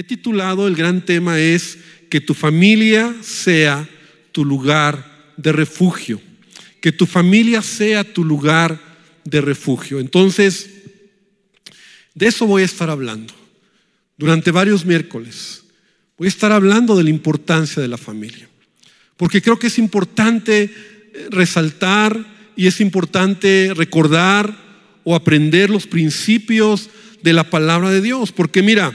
he titulado, el gran tema es que tu familia sea tu lugar de refugio. Que tu familia sea tu lugar de refugio. Entonces, de eso voy a estar hablando durante varios miércoles. Voy a estar hablando de la importancia de la familia. Porque creo que es importante eh, resaltar y es importante recordar o aprender los principios de la palabra de Dios. Porque mira,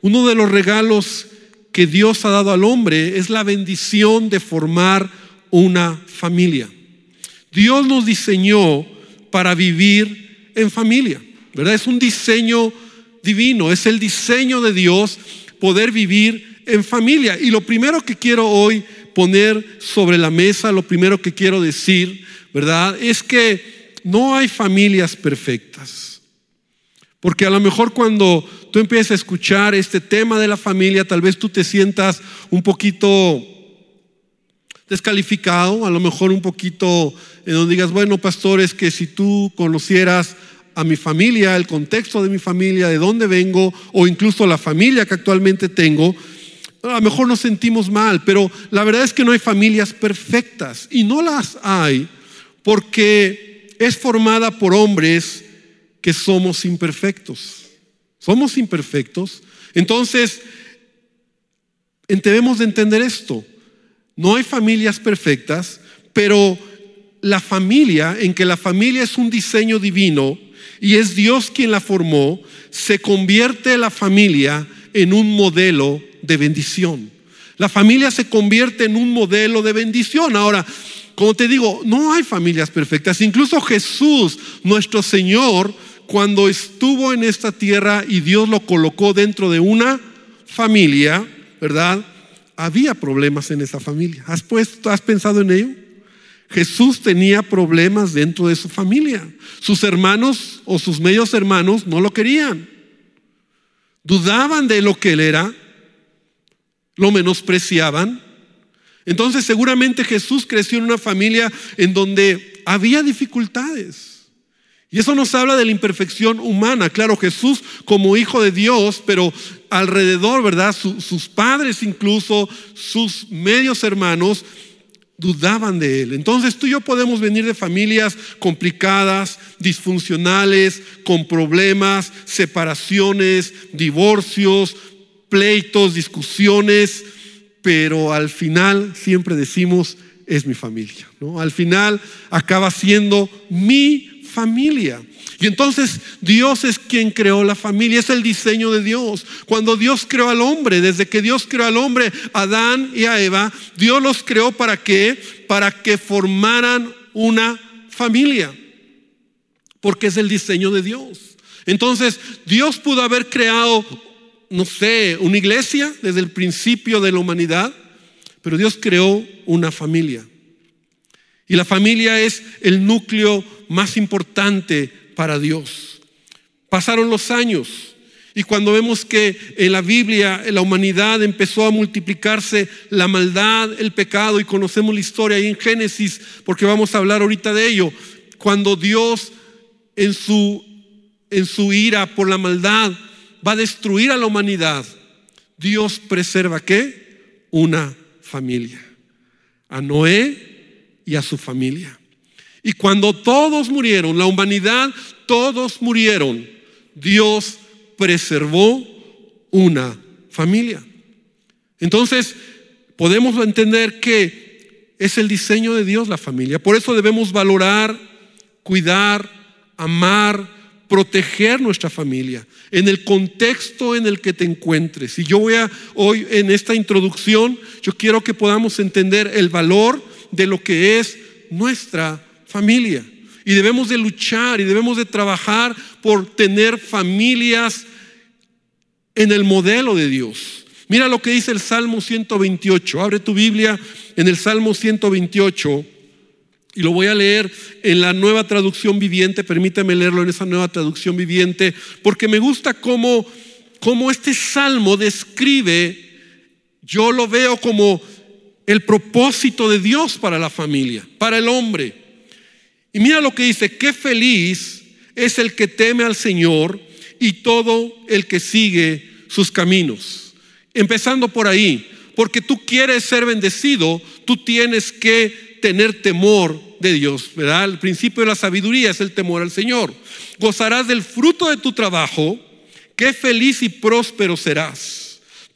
uno de los regalos que Dios ha dado al hombre es la bendición de formar una familia. Dios nos diseñó para vivir en familia, ¿verdad? Es un diseño divino, es el diseño de Dios poder vivir en familia. Y lo primero que quiero hoy poner sobre la mesa, lo primero que quiero decir, ¿verdad? Es que no hay familias perfectas. Porque a lo mejor cuando tú empiezas a escuchar este tema de la familia, tal vez tú te sientas un poquito descalificado, a lo mejor un poquito en donde digas, bueno, pastor, es que si tú conocieras a mi familia, el contexto de mi familia, de dónde vengo, o incluso la familia que actualmente tengo, a lo mejor nos sentimos mal, pero la verdad es que no hay familias perfectas y no las hay porque es formada por hombres que somos imperfectos. Somos imperfectos. Entonces, debemos de entender esto. No hay familias perfectas, pero la familia, en que la familia es un diseño divino y es Dios quien la formó, se convierte la familia en un modelo de bendición. La familia se convierte en un modelo de bendición. Ahora, como te digo, no hay familias perfectas. Incluso Jesús, nuestro Señor, cuando estuvo en esta tierra y Dios lo colocó dentro de una familia, ¿verdad? había problemas en esa familia. ¿Has, puesto, ¿Has pensado en ello? Jesús tenía problemas dentro de su familia. Sus hermanos o sus medios hermanos no lo querían. Dudaban de lo que él era, lo menospreciaban. Entonces seguramente Jesús creció en una familia en donde había dificultades. Y eso nos habla de la imperfección humana. Claro, Jesús como hijo de Dios, pero alrededor, ¿verdad? sus padres incluso, sus medios hermanos, dudaban de él. Entonces tú y yo podemos venir de familias complicadas, disfuncionales, con problemas, separaciones, divorcios, pleitos, discusiones, pero al final siempre decimos, es mi familia. ¿no? Al final acaba siendo mi familia. Y entonces Dios es quien creó la familia, es el diseño de Dios. Cuando Dios creó al hombre, desde que Dios creó al hombre, Adán y a Eva, Dios los creó para qué? Para que formaran una familia. Porque es el diseño de Dios. Entonces, Dios pudo haber creado, no sé, una iglesia desde el principio de la humanidad, pero Dios creó una familia. Y la familia es el núcleo más importante para Dios. Pasaron los años y cuando vemos que en la Biblia en la humanidad empezó a multiplicarse la maldad, el pecado y conocemos la historia ahí en Génesis porque vamos a hablar ahorita de ello, cuando Dios en su en su ira por la maldad va a destruir a la humanidad, Dios preserva qué? Una familia. A Noé y a su familia. Y cuando todos murieron, la humanidad, todos murieron, Dios preservó una familia. Entonces, podemos entender que es el diseño de Dios la familia. Por eso debemos valorar, cuidar, amar, proteger nuestra familia en el contexto en el que te encuentres. Y yo voy a hoy en esta introducción, yo quiero que podamos entender el valor de lo que es nuestra familia. Y debemos de luchar y debemos de trabajar por tener familias en el modelo de Dios. Mira lo que dice el Salmo 128. Abre tu Biblia en el Salmo 128 y lo voy a leer en la nueva traducción viviente. Permíteme leerlo en esa nueva traducción viviente porque me gusta cómo, cómo este salmo describe, yo lo veo como el propósito de Dios para la familia, para el hombre. Y mira lo que dice, qué feliz es el que teme al Señor y todo el que sigue sus caminos. Empezando por ahí, porque tú quieres ser bendecido, tú tienes que tener temor de Dios, ¿verdad? El principio de la sabiduría es el temor al Señor. Gozarás del fruto de tu trabajo, qué feliz y próspero serás.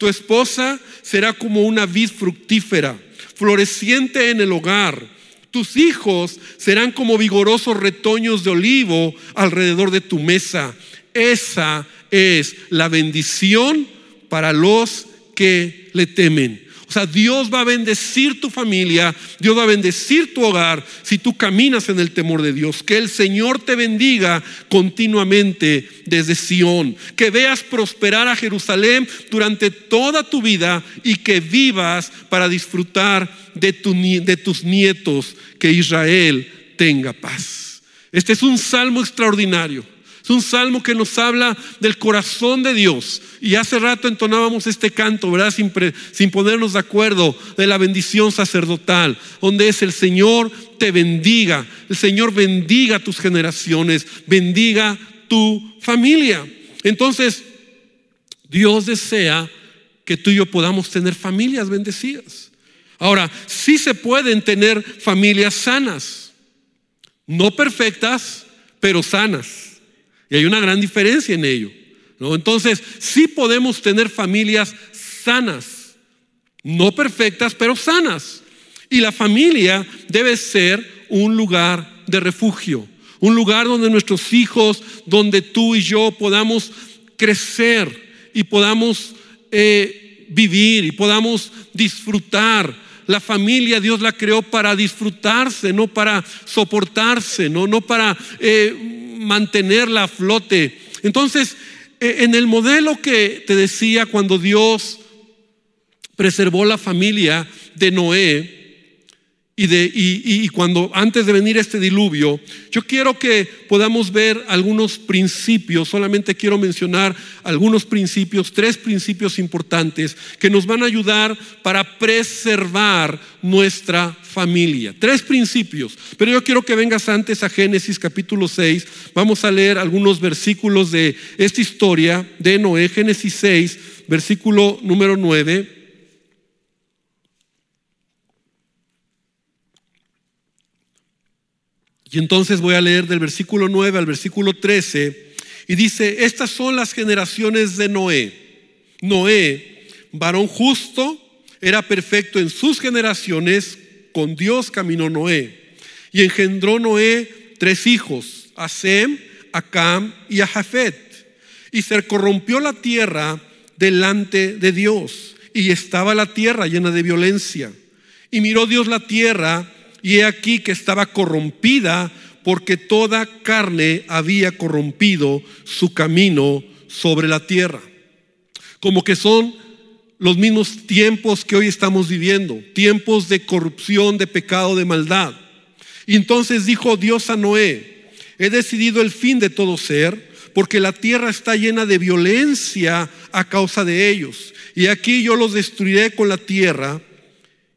Tu esposa será como una vid fructífera, floreciente en el hogar. Tus hijos serán como vigorosos retoños de olivo alrededor de tu mesa. Esa es la bendición para los que le temen. Sea, Dios va a bendecir tu familia, Dios va a bendecir tu hogar si tú caminas en el temor de Dios. Que el Señor te bendiga continuamente desde Sión. Que veas prosperar a Jerusalén durante toda tu vida y que vivas para disfrutar de, de tus nietos. Que Israel tenga paz. Este es un salmo extraordinario. Es un salmo que nos habla del corazón de Dios. Y hace rato entonábamos este canto, ¿verdad? Sin, ponernos de acuerdo de la bendición sacerdotal, donde es el Señor te bendiga, el Señor bendiga tus generaciones, bendiga tu familia. Entonces, Dios desea que tú y yo podamos tener familias bendecidas. Ahora, sí se pueden tener familias sanas, no perfectas, pero sanas. Y hay una gran diferencia en ello. ¿no? Entonces, sí podemos tener familias sanas, no perfectas, pero sanas. Y la familia debe ser un lugar de refugio, un lugar donde nuestros hijos, donde tú y yo podamos crecer y podamos eh, vivir y podamos disfrutar. La familia Dios la creó para disfrutarse, no para soportarse, no, no para eh, mantenerla a flote. Entonces, e, en el modelo que te decía cuando Dios preservó la familia de Noé, y, de, y, cuando antes de venir este diluvio, yo quiero que podamos ver algunos principios, solamente quiero mencionar algunos principios, tres principios importantes que nos van a ayudar para preservar nuestra familia. Tres principios, pero yo quiero que vengas antes a Génesis capítulo 6, vamos a leer algunos versículos de esta historia de Noé, Génesis 6, versículo número 9. Y entonces voy a leer del versículo 9 al versículo 13 y dice, estas son las generaciones de Noé. Noé, varón justo, era perfecto en sus generaciones, con Dios caminó Noé. Y engendró Noé tres hijos, a Sem, a Cam y a Jafet. Y se corrompió la tierra delante de Dios. Y estaba la tierra llena de violencia. Y miró Dios la tierra y he aquí que estaba corrompida porque toda carne había corrompido su camino sobre la tierra. Como que son los mismos tiempos que hoy estamos viviendo, tiempos de corrupción, de pecado, de maldad. Y entonces dijo Dios a Noé, he decidido el fin de todo ser, porque la tierra está llena de violencia a causa de ellos. Y aquí yo los destruiré con la tierra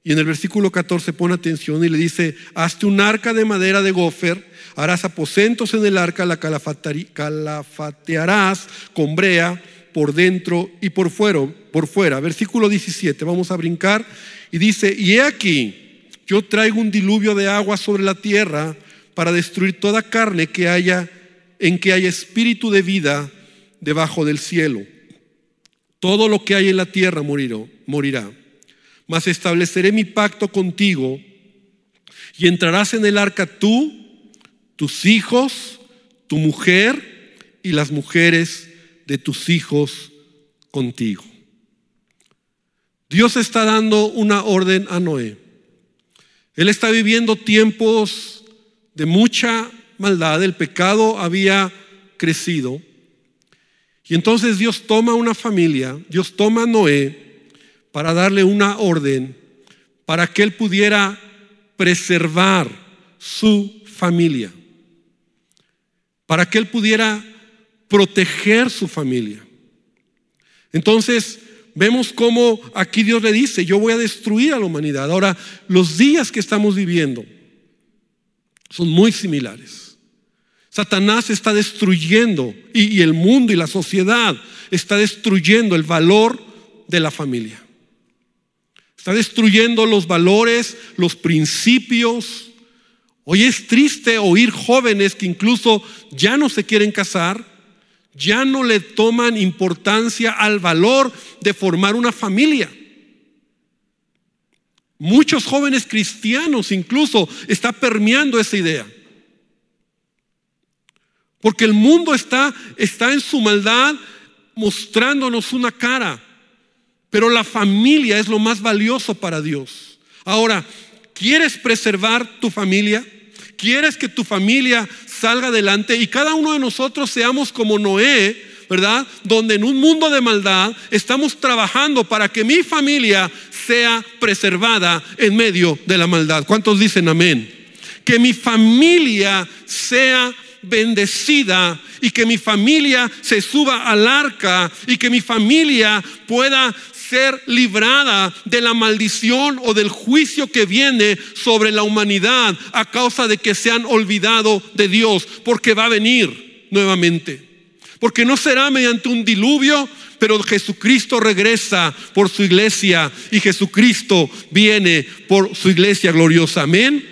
y en el versículo 14 pone atención y le dice, hazte un arca de madera de gofer, harás aposentos en el arca, la calafatearás con brea por dentro y por fuera, por fuera. Versículo 17, vamos a brincar y dice, y he aquí, yo traigo un diluvio de agua sobre la tierra para destruir toda carne que haya en que haya espíritu de vida debajo del cielo. Todo lo que hay en la tierra morirá mas estableceré mi pacto contigo y entrarás en el arca tú, tus hijos, tu mujer y las mujeres de tus hijos contigo. Dios está dando una orden a Noé. Él está viviendo tiempos de mucha maldad, el pecado había crecido. Y entonces Dios toma una familia, Dios toma a Noé para darle una orden para que él pudiera preservar su familia, para que él pudiera proteger su familia. Entonces, vemos cómo aquí Dios le dice, yo voy a destruir a la humanidad. Ahora, los días que estamos viviendo son muy similares. Satanás está destruyendo y, el mundo y la sociedad está destruyendo el valor de la familia. Está destruyendo los valores, los principios. Hoy es triste oír jóvenes que incluso ya no se quieren casar, ya no le toman importancia al valor de formar una familia. Muchos jóvenes cristianos incluso está permeando esa idea. Porque el mundo está, está en su maldad mostrándonos una cara. Pero la familia es lo más valioso para Dios. Ahora, ¿quieres preservar tu familia? ¿Quieres que tu familia salga adelante y cada uno de nosotros seamos como Noé, ¿verdad? Donde en un mundo de maldad estamos trabajando para que mi familia sea preservada en medio de la maldad. ¿Cuántos dicen amén? Que mi familia sea bendecida y que mi familia se suba al arca y que mi familia pueda ser librada de la maldición o del juicio que viene sobre la humanidad a causa de que se han olvidado de Dios, porque va a venir nuevamente. Porque no será mediante un diluvio, pero Jesucristo regresa por su iglesia y Jesucristo viene por su iglesia gloriosa. Amén.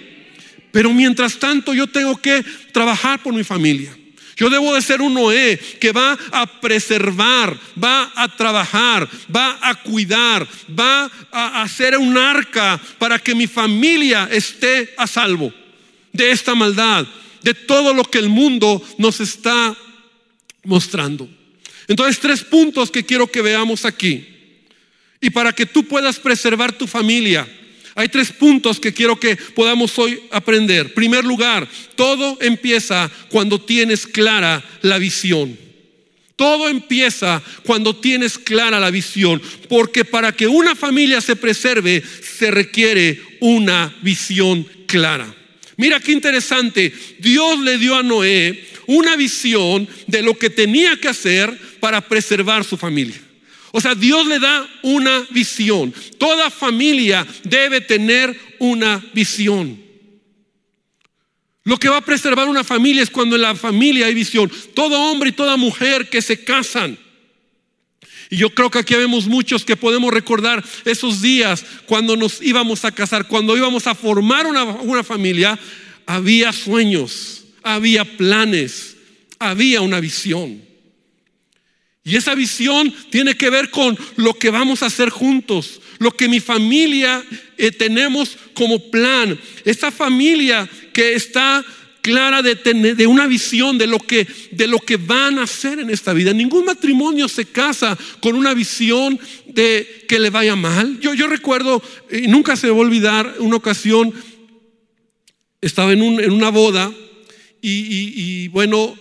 Pero mientras tanto yo tengo que trabajar por mi familia. Yo debo de ser un Noé que va a preservar, va a trabajar, va a cuidar, va a hacer un arca para que mi familia esté a salvo de esta maldad, de todo lo que el mundo nos está mostrando. Entonces, tres puntos que quiero que veamos aquí. Y para que tú puedas preservar tu familia, hay tres puntos que quiero que podamos hoy aprender. Primer lugar, todo empieza cuando tienes clara la visión. Todo empieza cuando tienes clara la visión, porque para que una familia se preserve se requiere una visión clara. Mira qué interesante, Dios le dio a Noé una visión de lo que tenía que hacer para preservar su familia. O sea, Dios le da una visión. Toda familia debe tener una visión. Lo que va a preservar una familia es cuando en la familia hay visión. Todo hombre y toda mujer que se casan. Y yo creo que aquí vemos muchos que podemos recordar esos días cuando nos íbamos a casar, cuando íbamos a formar una, una familia, había sueños, había planes, había una visión. Y esa visión tiene que ver con lo que vamos a hacer juntos, lo que mi familia eh, tenemos como plan. Esta familia que está clara de, tener, de una visión de lo, que, de lo que van a hacer en esta vida. Ningún matrimonio se casa con una visión de que le vaya mal. Yo, yo recuerdo, y nunca se va a olvidar, una ocasión, estaba en, una boda y bueno,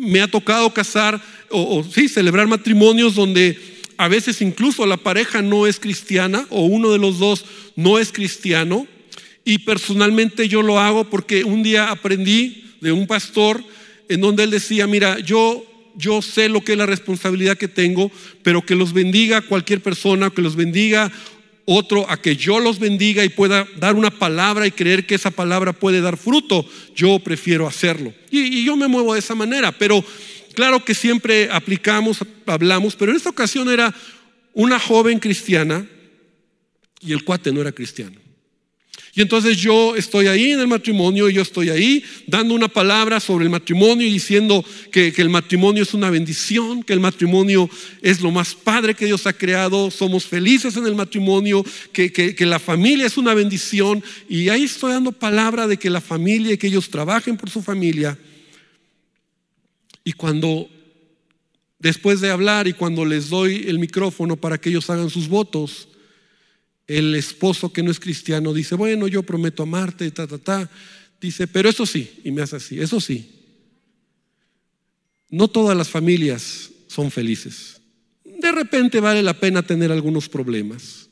me ha tocado casar o, sí, celebrar matrimonios donde a veces incluso la pareja no es cristiana o uno de los dos no es cristiano. Y personalmente yo lo hago porque un día aprendí de un pastor en donde él decía, mira, yo, yo sé lo que es la responsabilidad que tengo, pero que los bendiga cualquier persona, que los bendiga otro, a que yo los bendiga y pueda dar una palabra y creer que esa palabra puede dar fruto, yo prefiero hacerlo. Y, yo me muevo de esa manera, pero Claro que siempre aplicamos, hablamos, pero en esta ocasión era una joven cristiana y el cuate no era cristiano. Y entonces yo estoy ahí en el matrimonio y yo estoy ahí dando una palabra sobre el matrimonio y diciendo que, el matrimonio es una bendición, que el matrimonio es lo más padre que Dios ha creado, somos felices en el matrimonio, que, que la familia es una bendición. Y ahí estoy dando palabra de que la familia y que ellos trabajen por su familia y cuando, después de hablar y cuando les doy el micrófono para que ellos hagan sus votos, el esposo que no es cristiano dice, bueno, yo prometo amarte, ta, ta, ta. Dice, pero eso sí, y me hace así, eso sí. No todas las familias son felices. De repente vale la pena tener algunos problemas.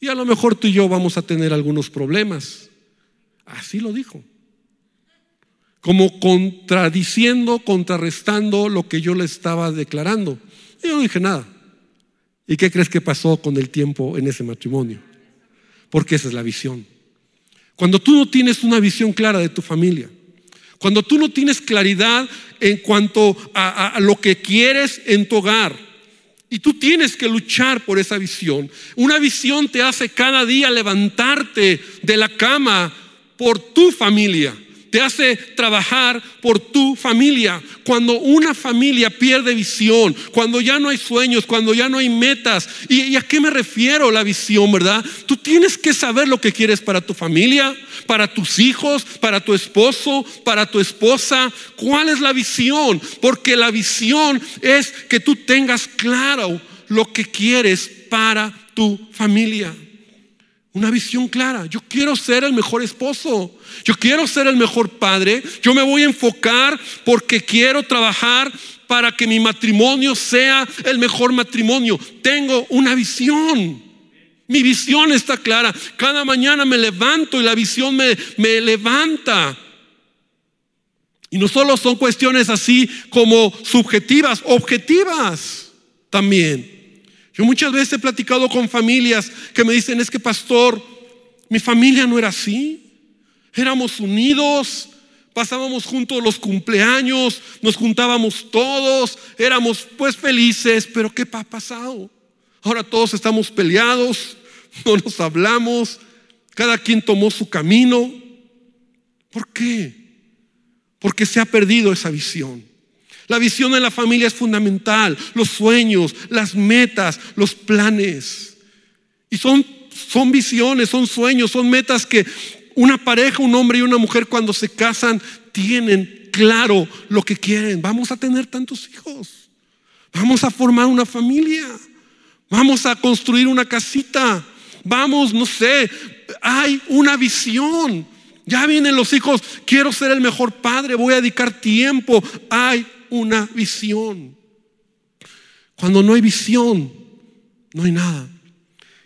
Y a lo mejor tú y yo vamos a tener algunos problemas. Así lo dijo como contradiciendo, contrarrestando lo que yo le estaba declarando. yo no dije nada. ¿Y qué crees que pasó con el tiempo en ese matrimonio? Porque esa es la visión. Cuando tú no tienes una visión clara de tu familia, cuando tú no tienes claridad en cuanto a, lo que quieres en tu hogar, Y tú tienes que luchar por esa visión. Una visión te hace cada día levantarte de la cama por tu familia te hace trabajar por tu familia. Cuando una familia pierde visión, cuando ya no hay sueños, cuando ya no hay metas. ¿Y, a qué me refiero la visión, verdad? Tú tienes que saber lo que quieres para tu familia, para tus hijos, para tu esposo, para tu esposa. ¿Cuál es la visión? Porque la visión es que tú tengas claro lo que quieres para tu familia. Una visión clara. Yo quiero ser el mejor esposo. Yo quiero ser el mejor padre. Yo me voy a enfocar porque quiero trabajar para que mi matrimonio sea el mejor matrimonio. Tengo una visión. Mi visión está clara. Cada mañana me levanto y la visión me, me levanta. Y no solo son cuestiones así como subjetivas, objetivas también. Yo muchas veces he platicado con familias que me dicen, es que pastor, mi familia no era así. Éramos unidos, pasábamos juntos los cumpleaños, nos juntábamos todos, éramos pues felices, pero ¿qué ha pasado? Ahora todos estamos peleados, no nos hablamos, cada quien tomó su camino. ¿Por qué? Porque se ha perdido esa visión. La visión en la familia es fundamental, los sueños, las metas, los planes. Y son, son visiones, son sueños, son metas que una pareja, un hombre y una mujer cuando se casan tienen claro lo que quieren. Vamos a tener tantos hijos. Vamos a formar una familia. Vamos a construir una casita. Vamos, no sé, hay una visión. Ya vienen los hijos, quiero ser el mejor padre, voy a dedicar tiempo. Hay una visión. Cuando no hay visión, no hay nada.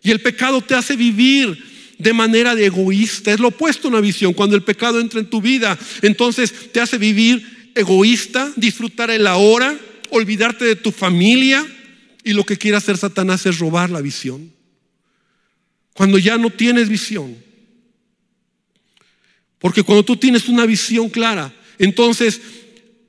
Y el pecado te hace vivir de manera egoísta. Es lo opuesto a una visión. Cuando el pecado entra en tu vida, entonces te hace vivir egoísta, disfrutar el ahora, olvidarte de tu familia. Y lo que quiere hacer Satanás es robar la visión. Cuando ya no tienes visión. Porque cuando tú tienes una visión clara, entonces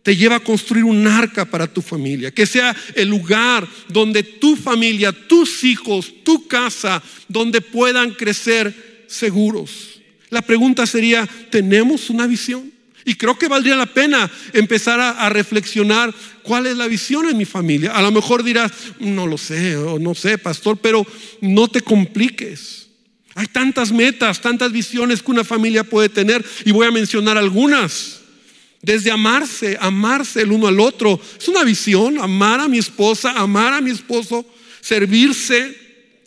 te lleva a construir un arca para tu familia, que sea el lugar donde tu familia, tus hijos, tu casa, donde puedan crecer seguros. La pregunta sería, ¿tenemos una visión? Y creo que valdría la pena empezar a, reflexionar cuál es la visión en mi familia. A lo mejor dirás, no lo sé, o no sé, pastor, pero no te compliques. Hay tantas metas, tantas visiones que una familia puede tener y voy a mencionar algunas. Desde amarse, amarse el uno al otro. Es una visión, amar a mi esposa, amar a mi esposo, servirse,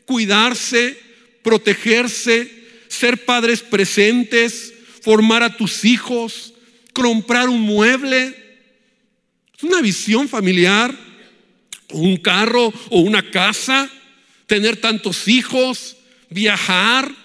cuidarse, protegerse, ser padres presentes, formar a tus hijos, comprar un mueble. Es una visión familiar, un carro o una casa, tener tantos hijos, viajar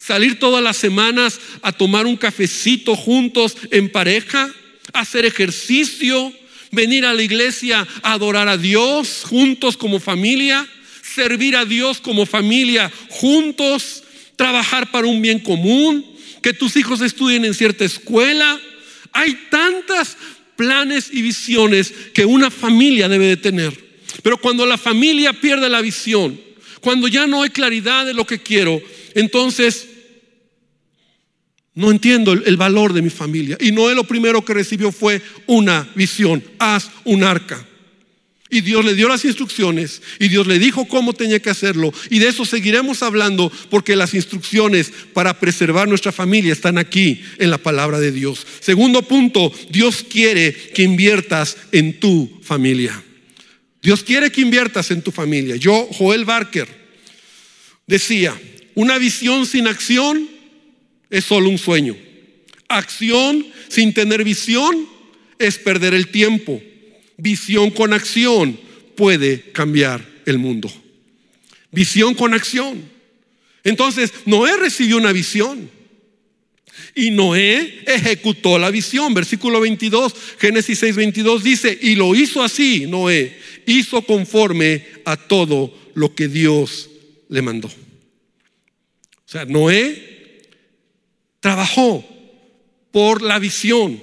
salir todas las semanas a tomar un cafecito juntos en pareja, hacer ejercicio, venir a la iglesia a adorar a Dios juntos como familia, servir a Dios como familia juntos, trabajar para un bien común, que tus hijos estudien en cierta escuela. Hay tantas planes y visiones que una familia debe de tener. Pero cuando la familia pierde la visión, cuando ya no hay claridad de lo que quiero, entonces no entiendo el, valor de mi familia. Y Noé lo primero que recibió fue una visión. Haz un arca. Y Dios le dio las instrucciones y Dios le dijo cómo tenía que hacerlo. Y de eso seguiremos hablando porque las instrucciones para preservar nuestra familia están aquí en la palabra de Dios. Segundo punto, Dios quiere que inviertas en tu familia. Dios quiere que inviertas en tu familia. Yo, Joel Barker, decía, una visión sin acción es solo un sueño. Acción sin tener visión es perder el tiempo. Visión con acción puede cambiar el mundo. Visión con acción. Entonces, Noé recibió una visión. Y Noé ejecutó la visión. Versículo 22, Génesis 6, 22 dice, y lo hizo así, Noé, hizo conforme a todo lo que Dios le mandó. O sea, Noé trabajó por la visión.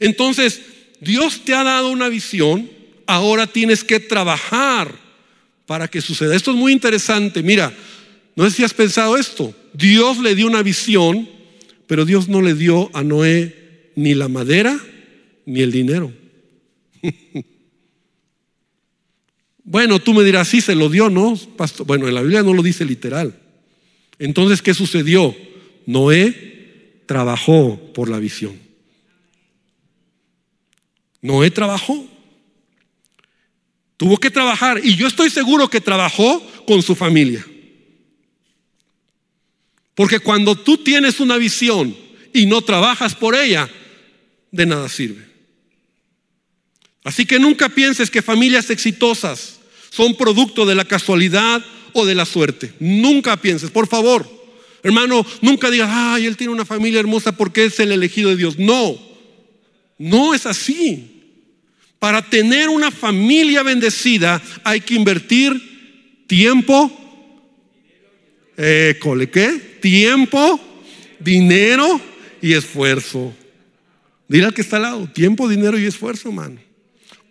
Entonces, Dios te ha dado una visión, ahora tienes que trabajar para que suceda. Esto es muy interesante. Mira, no sé si has pensado esto. Dios le dio una visión, pero Dios no le dio a Noé ni la madera ni el dinero. bueno, tú me dirás, sí, se lo dio, ¿no? Bueno, en la Biblia no lo dice literal. Entonces, ¿qué sucedió? Noé trabajó por la visión. Noé trabajó. Tuvo que trabajar y yo estoy seguro que trabajó con su familia. Porque cuando tú tienes una visión y no trabajas por ella, de nada sirve. Así que nunca pienses que familias exitosas son producto de la casualidad o de la suerte. Nunca pienses, por favor. Hermano, nunca digas, ay, él tiene una familia hermosa porque es el elegido de Dios. No, no es así. Para tener una familia bendecida hay que invertir tiempo, eh, ¿qué? Tiempo, dinero y esfuerzo. Dile al que está al lado, tiempo, dinero y esfuerzo, hermano.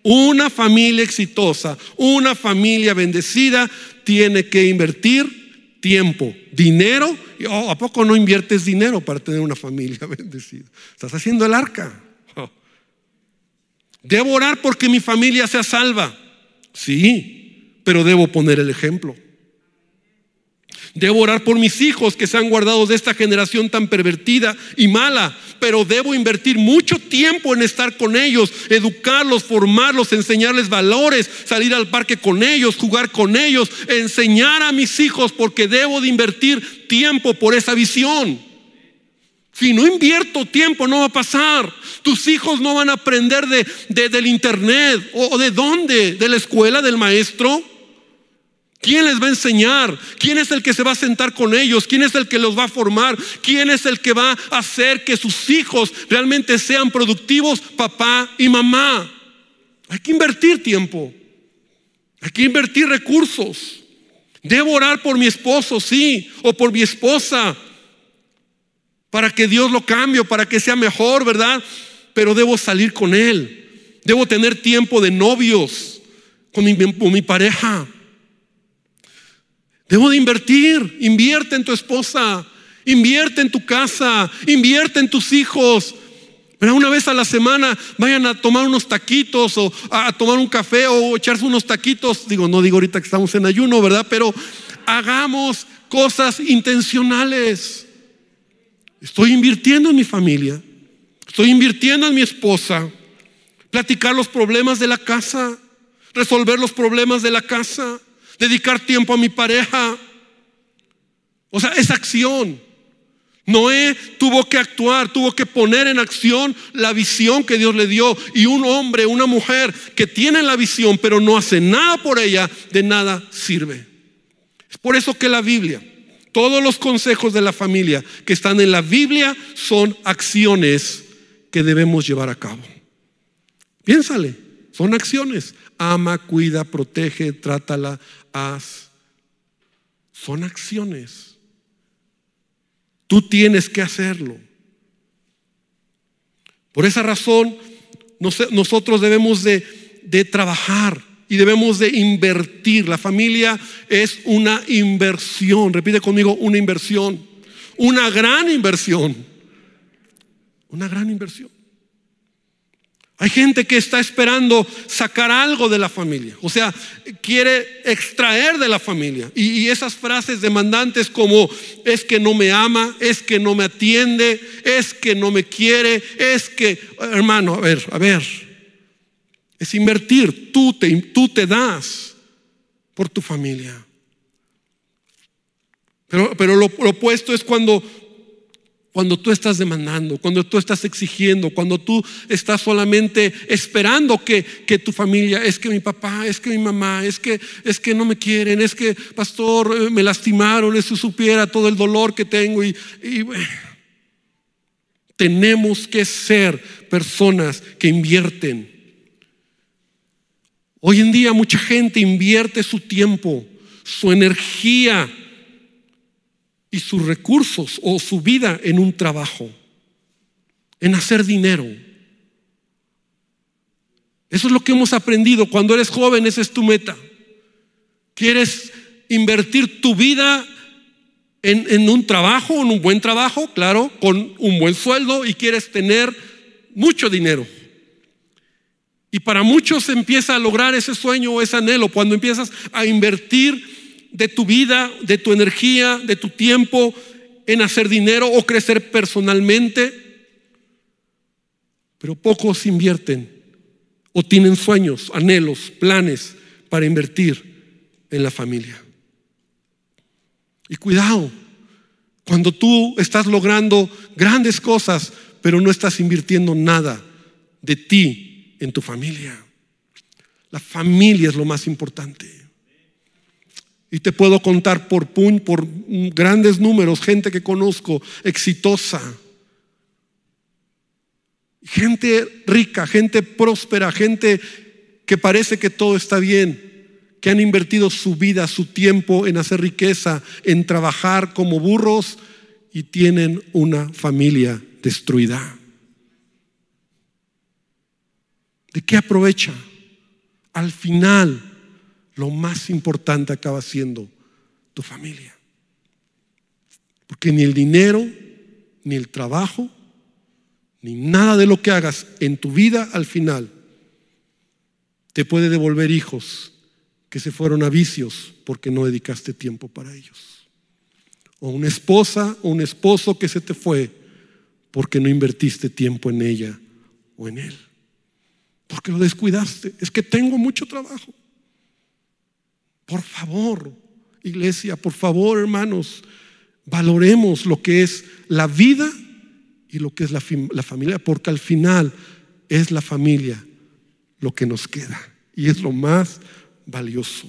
Una familia exitosa, una familia bendecida tiene que invertir tiempo, dinero. Oh, ¿A poco no inviertes dinero para tener una familia bendecida? Estás haciendo el arca. Debo orar porque mi familia sea salva. Sí, pero debo poner el ejemplo. Debo orar por mis hijos que se han guardado de esta generación tan pervertida y mala, pero debo invertir mucho tiempo en estar con ellos, educarlos, formarlos, enseñarles valores, salir al parque con ellos, jugar con ellos, enseñar a mis hijos porque debo de invertir tiempo por esa visión. Si no invierto tiempo, no va a pasar. Tus hijos no van a aprender de, del internet o de dónde, de la escuela, del maestro. ¿Quién les va a enseñar? ¿Quién es el que se va a sentar con ellos? ¿Quién es el que los va a formar? ¿Quién es el que va a hacer que sus hijos realmente sean productivos? Papá y mamá. Hay que invertir tiempo. Hay que invertir recursos. Debo orar por mi esposo, sí, o por mi esposa para que Dios lo cambie, para que sea mejor, ¿verdad? Pero debo salir con Él. Debo tener tiempo de novios con mi, con mi pareja. Debo de invertir. Invierte en tu esposa. Invierte en tu casa. Invierte en tus hijos. Pero una vez a la semana vayan a tomar unos taquitos o a tomar un café o echarse unos taquitos. Digo, no digo ahorita que estamos en ayuno, ¿verdad? Pero hagamos cosas intencionales. Estoy invirtiendo en mi familia. Estoy invirtiendo en mi esposa. Platicar los problemas de la casa. Resolver los problemas de la casa. Dedicar tiempo a mi pareja. O sea, es acción. Noé tuvo que actuar, tuvo que poner en acción la visión que Dios le dio. Y un hombre, una mujer que tiene la visión, pero no hace nada por ella, de nada sirve. Es por eso que la Biblia todos los consejos de la familia que están en la Biblia son acciones que debemos llevar a cabo. Piénsale, son acciones. Ama, cuida, protege, trátala, Son acciones. Tú tienes que hacerlo. Por esa razón, nosotros debemos de, de trabajar y debemos de invertir. La familia es una inversión. Repite conmigo, una inversión. Una gran inversión. Una gran inversión. Hay gente que está esperando sacar algo de la familia, o sea, quiere extraer de la familia. Y, esas frases demandantes como es que no me ama, es que no me atiende, es que no me quiere, es que, hermano, a ver, a ver, es invertir, tú te, tú te das por tu familia. Pero, pero lo, opuesto es cuando, cuando tú estás demandando, cuando tú estás exigiendo, cuando tú estás solamente esperando que, que, tu familia, es que mi papá, es que mi mamá, es que, es que no me quieren, es que, pastor, eh, me lastimaron, eso supiera todo el dolor que tengo. Y, y tenemos que ser personas que invierten Hoy en día mucha gente invierte su tiempo, su energía y sus recursos o su vida en un trabajo, en hacer dinero. Eso es lo que hemos aprendido. Cuando eres joven, esa es tu meta. ¿Quieres invertir tu vida en, en, un trabajo, en un buen trabajo, claro, con un buen sueldo y quieres tener mucho dinero? Y para muchos empieza a lograr ese sueño o ese anhelo cuando empiezas a invertir de tu vida, de tu energía, de tu tiempo en hacer dinero o crecer personalmente. Pero pocos invierten o tienen sueños, anhelos, planes para invertir en la familia. Y cuidado, cuando tú estás logrando grandes cosas, pero no estás invirtiendo nada de ti en tu familia. La familia es lo más importante. Y te puedo contar por, por grandes números, gente que conozco, exitosa, gente rica, gente próspera, gente que parece que todo está bien, que han invertido su vida, su tiempo en hacer riqueza, en trabajar como burros y tienen una familia destruida. ¿De qué aprovecha? Al final, lo más importante acaba siendo tu familia. Porque ni el dinero, ni el trabajo, ni nada de lo que hagas en tu vida al final te puede devolver hijos que se fueron a vicios porque no dedicaste tiempo para ellos. O una esposa o un esposo que se te fue porque no invertiste tiempo en ella o en él porque lo descuidaste. Es que tengo mucho trabajo. Por favor, iglesia, por favor, hermanos, valoremos lo que es la vida y lo que es la, familia, porque al final es la familia lo que nos queda y es lo más valioso.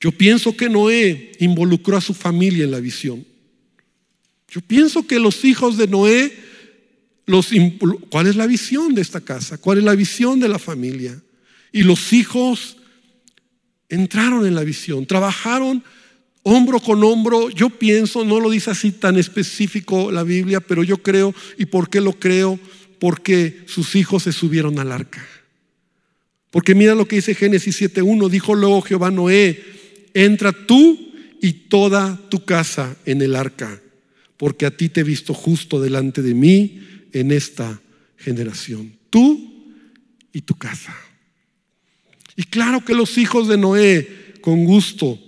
Yo pienso que Noé involucró a su familia en la visión. Yo pienso que los hijos de Noé ¿Cuál es la visión de esta casa? ¿Cuál es la visión de la familia? Y los hijos entraron en la visión, trabajaron hombro con hombro. Yo pienso, no lo dice así tan específico la Biblia, pero yo creo, ¿y por qué lo creo? Porque sus hijos se subieron al arca. Porque mira lo que dice Génesis 7.1, dijo luego Jehová Noé, entra tú y toda tu casa en el arca, porque a ti te he visto justo delante de mí en esta generación. Tú y tu casa. Y claro que los hijos de Noé, con gusto,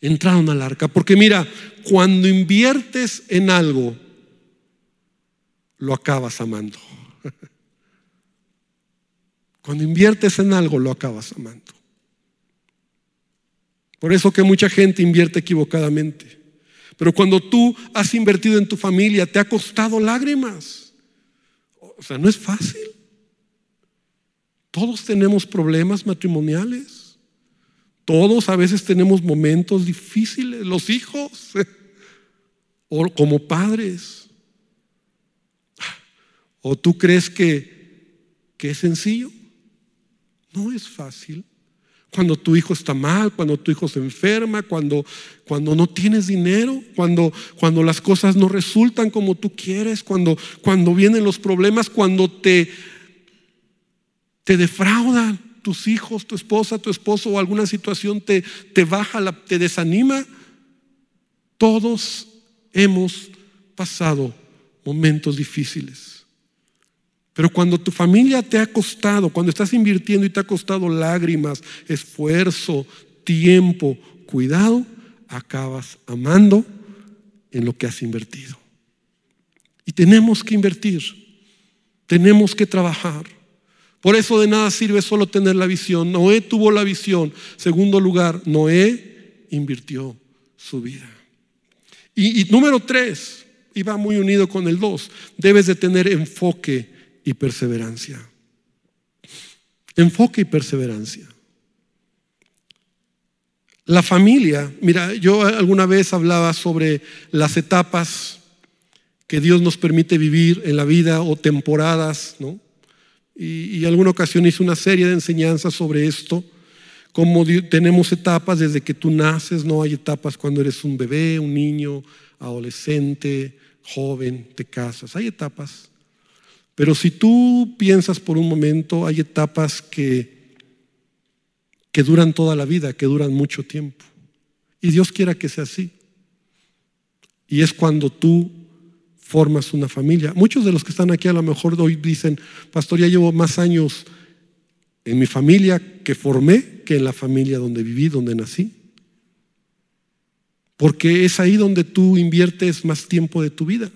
entraron al arca. Porque mira, cuando inviertes en algo, lo acabas amando. Cuando inviertes en algo, lo acabas amando. Por eso que mucha gente invierte equivocadamente. Pero cuando tú has invertido en tu familia, te ha costado lágrimas. O sea, no es fácil. Todos tenemos problemas matrimoniales. Todos a veces tenemos momentos difíciles, los hijos, o como padres. ¿O tú crees que, es sencillo? No es fácil. Cuando tu hijo está mal, cuando tu hijo se enferma, cuando, cuando no tienes dinero, cuando, cuando las cosas no resultan como tú quieres, cuando, cuando vienen los problemas, cuando te, te defraudan tus hijos, tu esposa, tu esposo o alguna situación te, te baja, la, te desanima. Todos hemos pasado momentos difíciles. Pero cuando tu familia te ha costado, cuando estás invirtiendo y te ha costado lágrimas, esfuerzo, tiempo, cuidado, acabas amando en lo que has invertido. Y tenemos que invertir, tenemos que trabajar. Por eso de nada sirve solo tener la visión. Noé tuvo la visión. Segundo lugar, Noé invirtió su vida. Y, número tres, y va muy unido con el dos, debes de tener enfoque y perseverancia. Enfoque y perseverancia. La familia, mira, yo alguna vez hablaba sobre las etapas que Dios nos permite vivir en la vida o temporadas, ¿no? Y, y alguna ocasión hice una serie de enseñanzas sobre esto, como tenemos etapas desde que tú naces, no hay etapas cuando eres un bebé, un niño, adolescente, joven, te casas, hay etapas. Pero si tú piensas por un momento, hay etapas que que duran toda la vida, que duran mucho tiempo. Y Dios quiera que sea así. Y es cuando tú formas una familia. Muchos de los que están aquí a lo mejor hoy dicen, pastor, ya llevo más años en mi familia que formé que en la familia donde viví, donde nací. Porque es ahí donde tú inviertes más tiempo de tu vida.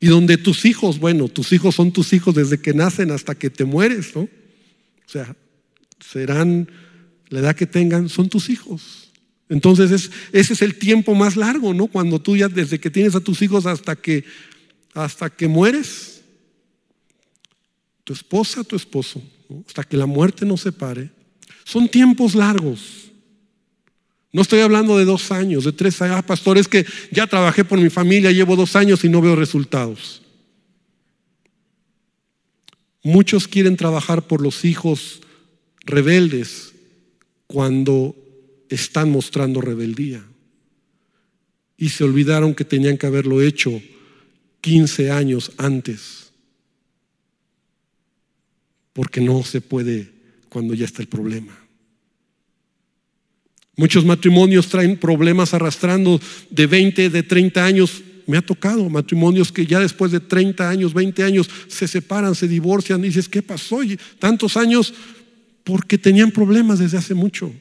Y donde tus hijos, bueno, tus hijos son tus hijos desde que nacen hasta que te mueres, ¿no? O sea, serán la edad que tengan, son tus hijos. Entonces ese es el tiempo más largo, ¿no? Cuando tú ya desde que tienes a tus hijos hasta que hasta que mueres, tu esposa, tu esposo, hasta que la muerte nos separe, son tiempos largos. No estoy hablando de dos años, de tres años. Ah, pastor, es que ya trabajé por mi familia, llevo dos años y no veo resultados. Muchos quieren trabajar por los hijos rebeldes cuando están mostrando rebeldía. Y se olvidaron que tenían que haberlo hecho 15 años antes. Porque no se puede cuando ya está el problema. Muchos matrimonios traen problemas arrastrando de 20, de 30 años. Me ha tocado matrimonios que ya después de 30 años, 20 años, se separan, se divorcian y dices, ¿qué pasó? tantos años porque tenían problemas desde hace mucho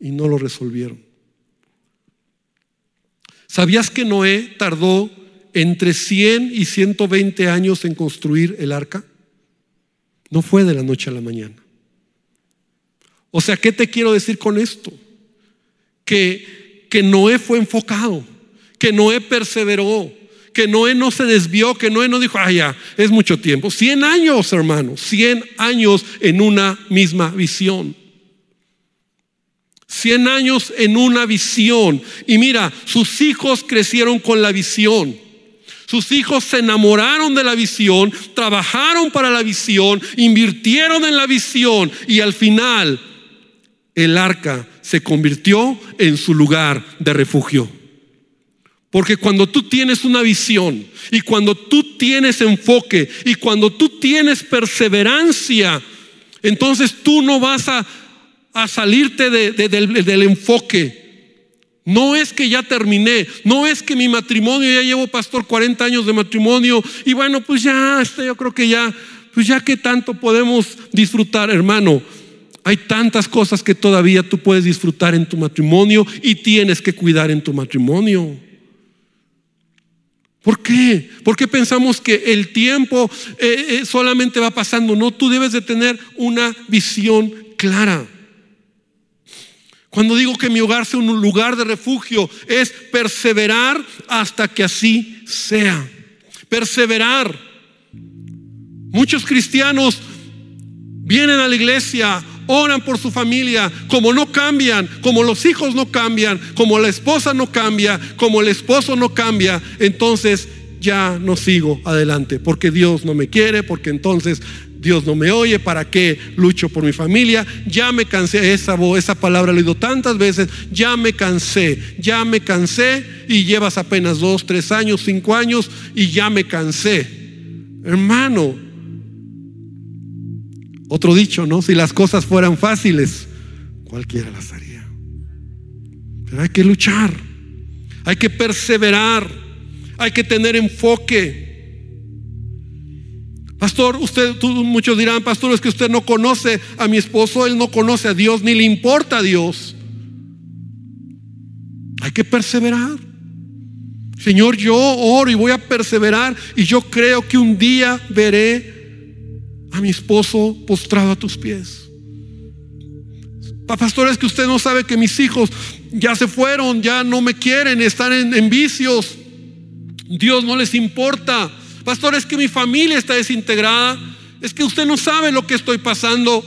y no lo resolvieron. ¿Sabías que Noé tardó entre 100 y 120 años en construir el arca? No fue de la noche a la mañana. O sea, ¿qué te quiero decir con esto? Que, que Noé fue enfocado, que Noé perseveró, que Noé no se desvió, que Noé no dijo, ah, ya, es mucho tiempo. 100 años, hermanos, 100 años en una misma visión. 100 años en una visión. Y mira, sus hijos crecieron con la visión. Sus hijos se enamoraron de la visión, trabajaron para la visión, invirtieron en la visión y al final el arca se convirtió en su lugar de refugio. Porque cuando tú tienes una visión y cuando tú tienes enfoque y cuando tú tienes perseverancia, entonces tú no vas a, salirte del, enfoque. No es que ya terminé, no es que mi matrimonio, ya llevo pastor 40 años de matrimonio y bueno, pues ya, este, yo creo que ya, pues ya que tanto podemos disfrutar, hermano. Hay tantas cosas que todavía tú puedes disfrutar en tu matrimonio y tienes que cuidar en tu matrimonio. ¿Por qué? Porque pensamos que el tiempo eh, eh, solamente va pasando. No, tú debes de tener una visión clara. Cuando digo que mi hogar sea un lugar de refugio, es perseverar hasta que así sea. Perseverar. Muchos cristianos vienen a la iglesia oran por su familia, como no cambian, como los hijos no cambian, como la esposa no cambia, como el esposo no cambia, entonces ya no sigo adelante, porque Dios no me quiere, porque entonces Dios no me oye, ¿para qué lucho por mi familia? Ya me cansé, esa, esa palabra la he oído tantas veces, ya me cansé, ya me cansé y llevas apenas dos, tres años, cinco años y ya me cansé. Hermano, otro dicho, ¿no? Si las cosas fueran fáciles, cualquiera las haría. Pero hay que luchar, hay que perseverar, hay que tener enfoque. Pastor, usted, muchos dirán, pastor, es que usted no conoce a mi esposo, él no conoce a Dios, ni le importa a Dios. Hay que perseverar. Señor, yo oro y voy a perseverar y yo creo que un día veré a mi esposo postrado a tus pies. Pastor, es que usted no sabe que mis hijos ya se fueron, ya no me quieren, están en, en vicios. Dios no les importa. Pastor, es que mi familia está desintegrada. Es que usted no sabe lo que estoy pasando.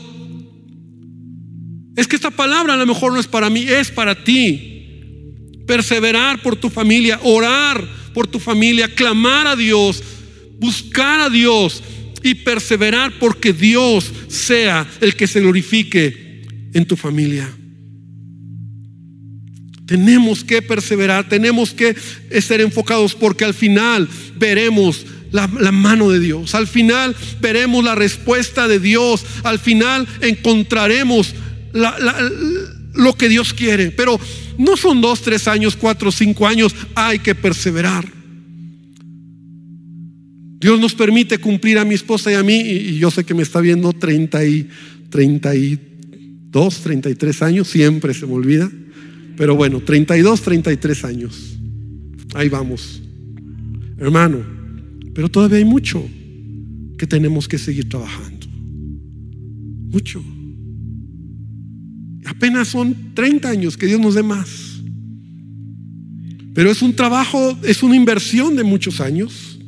Es que esta palabra a lo mejor no es para mí, es para ti. Perseverar por tu familia, orar por tu familia, clamar a Dios, buscar a Dios y perseverar porque Dios sea el que se glorifique en tu familia. Tenemos que perseverar, tenemos que ser enfocados porque al final veremos la, mano de Dios. Al final veremos la respuesta de Dios. Al final encontraremos lo que Dios quiere. Pero no son dos, tres años, cuatro, cinco años. Hay que perseverar. Dios nos permite cumplir a mi esposa y a mí. Y yo sé que me está viendo 30 y 32, 33 años. Siempre se me olvida. Pero bueno, 32, 33 años. Ahí vamos. Hermano, pero todavía hay mucho que tenemos que seguir trabajando. Mucho. Apenas son 30 años que Dios nos dé más. Pero es un trabajo, es una inversión de muchos años.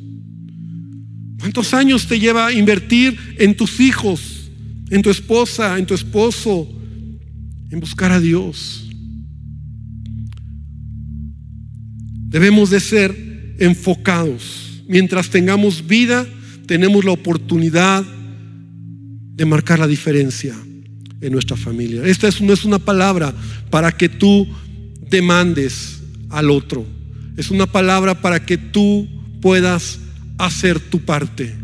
¿Cuántos años te lleva invertir en tus hijos, en tu esposa, en tu esposo, en buscar a Dios? Debemos de ser enfocados. Mientras tengamos vida, tenemos la oportunidad de marcar la diferencia en nuestra familia. Esta no es una palabra para que tú demandes al otro. Es una palabra para que tú puedas hacer tu parte.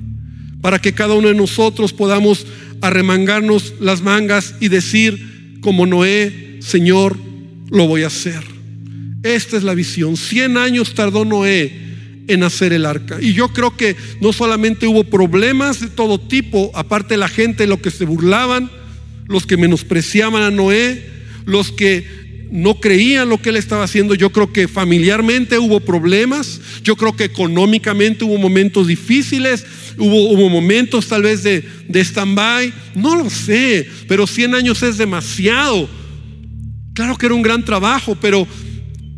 Para que cada uno de nosotros podamos arremangarnos las mangas y decir, como Noé, Señor, lo voy a hacer. Esta es la visión. Cien años tardó Noé en hacer el arca. Y yo creo que no solamente hubo problemas de todo tipo, aparte la gente, lo que se burlaban, los que menospreciaban a Noé, los que no creían lo que él estaba haciendo. Yo creo que familiarmente hubo problemas, yo creo que económicamente hubo momentos difíciles, hubo, hubo momentos tal vez de, de stand-by, no lo sé, pero 100 años es demasiado. Claro que era un gran trabajo, pero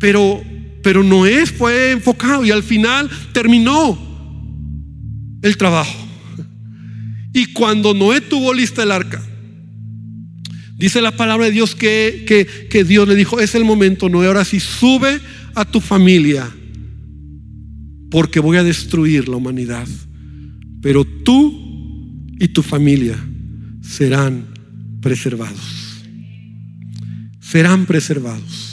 pero, pero Noé fue enfocado y al final terminó el trabajo. Y cuando Noé tuvo lista el arca, dice la palabra de Dios que, que, que Dios le dijo, es el momento, Noé, ahora sí sube a tu familia, porque voy a destruir la humanidad. Pero tú y tu familia serán preservados. Serán preservados.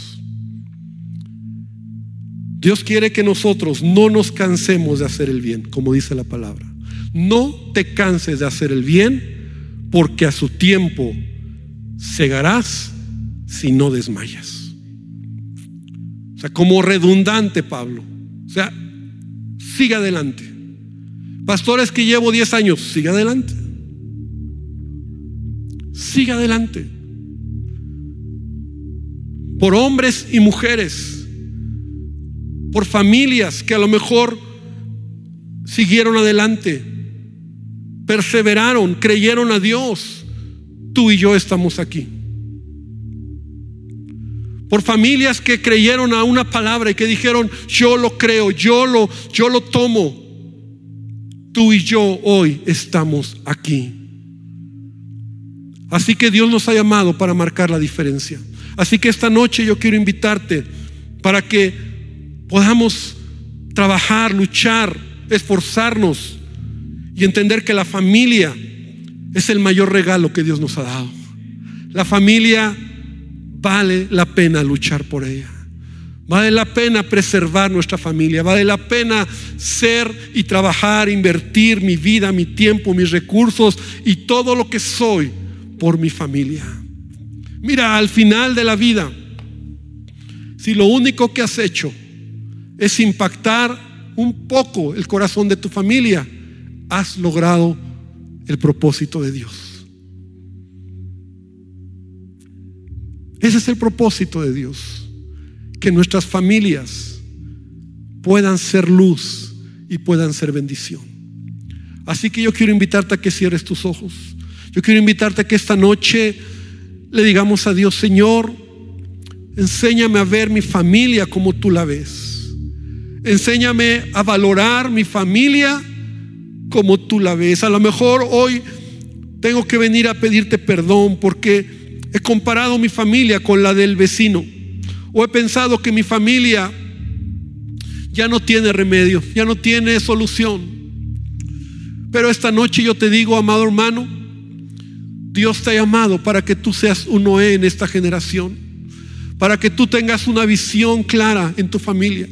Dios quiere que nosotros no nos cansemos de hacer el bien, como dice la palabra. No te canses de hacer el bien, porque a su tiempo cegarás si no desmayas. O sea, como redundante, Pablo. O sea, siga adelante. Pastores que llevo 10 años, siga adelante. Siga adelante. Por hombres y mujeres por familias que a lo mejor siguieron adelante, perseveraron, creyeron a Dios. Tú y yo estamos aquí. Por familias que creyeron a una palabra y que dijeron, yo lo creo, yo lo, yo lo tomo. Tú y yo hoy estamos aquí. Así que Dios nos ha llamado para marcar la diferencia. Así que esta noche yo quiero invitarte para que podamos trabajar, luchar, esforzarnos y entender que la familia es el mayor regalo que Dios nos ha dado. La familia vale la pena luchar por ella. Vale la pena preservar nuestra familia. Vale la pena ser y trabajar, invertir mi vida, mi tiempo, mis recursos y todo lo que soy por mi familia. Mira, al final de la vida, si lo único que has hecho es impactar un poco el corazón de tu familia, has logrado el propósito de Dios. Ese es el propósito de Dios, que nuestras familias puedan ser luz y puedan ser bendición. Así que yo quiero invitarte a que cierres tus ojos. Yo quiero invitarte a que esta noche le digamos a Dios, Señor, enséñame a ver mi familia como tú la ves. Enséñame a valorar mi familia como tú la ves. A lo mejor hoy tengo que venir a pedirte perdón porque he comparado mi familia con la del vecino. O he pensado que mi familia ya no tiene remedio, ya no tiene solución. Pero esta noche yo te digo, amado hermano, Dios te ha llamado para que tú seas un Noé en esta generación, para que tú tengas una visión clara en tu familia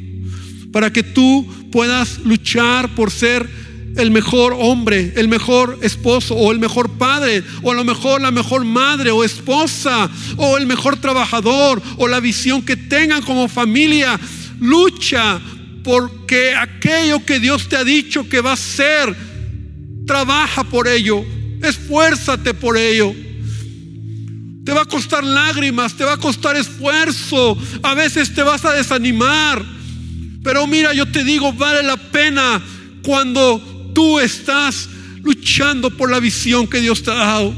para que tú puedas luchar por ser el mejor hombre, el mejor esposo o el mejor padre o a lo mejor la mejor madre o esposa o el mejor trabajador o la visión que tengan como familia. Lucha porque aquello que Dios te ha dicho que va a ser, trabaja por ello, esfuérzate por ello. Te va a costar lágrimas, te va a costar esfuerzo, a veces te vas a desanimar. Pero mira, yo te digo, vale la pena cuando tú estás luchando por la visión que Dios te ha dado.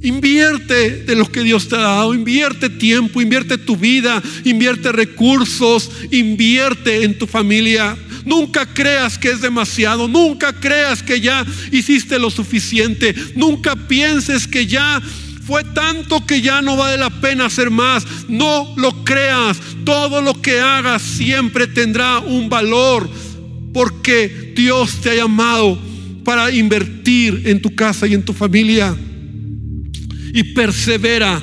Invierte de lo que Dios te ha dado, invierte tiempo, invierte tu vida, invierte recursos, invierte en tu familia. Nunca creas que es demasiado, nunca creas que ya hiciste lo suficiente, nunca pienses que ya fue tanto que ya no vale la pena hacer más. No lo creas. Todo lo que hagas siempre tendrá un valor. Porque Dios te ha llamado para invertir en tu casa y en tu familia. Y persevera.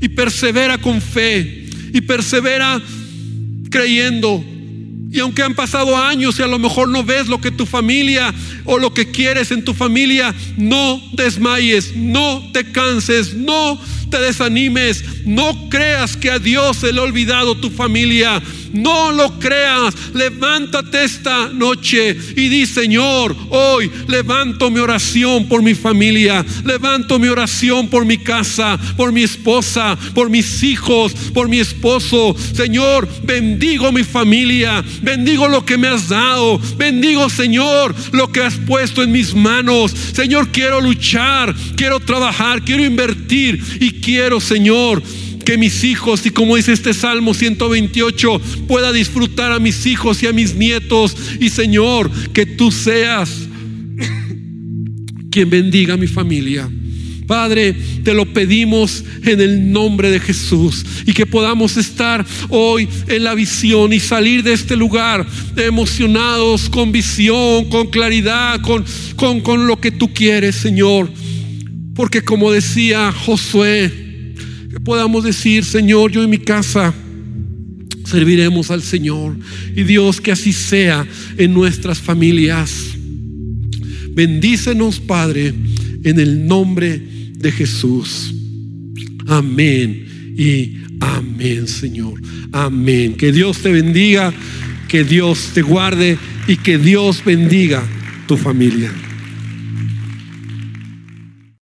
Y persevera con fe. Y persevera creyendo y aunque han pasado años y a lo mejor no ves lo que tu familia o lo que quieres en tu familia, no desmayes, no te canses, no te desanimes, no creas que a Dios se le ha olvidado tu familia. No lo creas. Levántate esta noche y di, Señor, hoy levanto mi oración por mi familia. Levanto mi oración por mi casa, por mi esposa, por mis hijos, por mi esposo. Señor, bendigo mi familia. Bendigo lo que me has dado. Bendigo, Señor, lo que has puesto en mis manos. Señor, quiero luchar, quiero trabajar, quiero invertir y quiero, Señor, que mis hijos, y como dice este Salmo 128, pueda disfrutar a mis hijos y a mis nietos. Y Señor, que tú seas quien bendiga a mi familia. Padre, te lo pedimos en el nombre de Jesús y que podamos estar hoy en la visión y salir de este lugar emocionados, con visión, con claridad, con, con, con lo que tú quieres, Señor. Porque como decía Josué, podamos decir, Señor, yo en mi casa serviremos al Señor. Y Dios, que así sea en nuestras familias. Bendícenos, Padre, en el nombre de Jesús. Amén y amén, Señor. Amén. Que Dios te bendiga, que Dios te guarde y que Dios bendiga tu familia.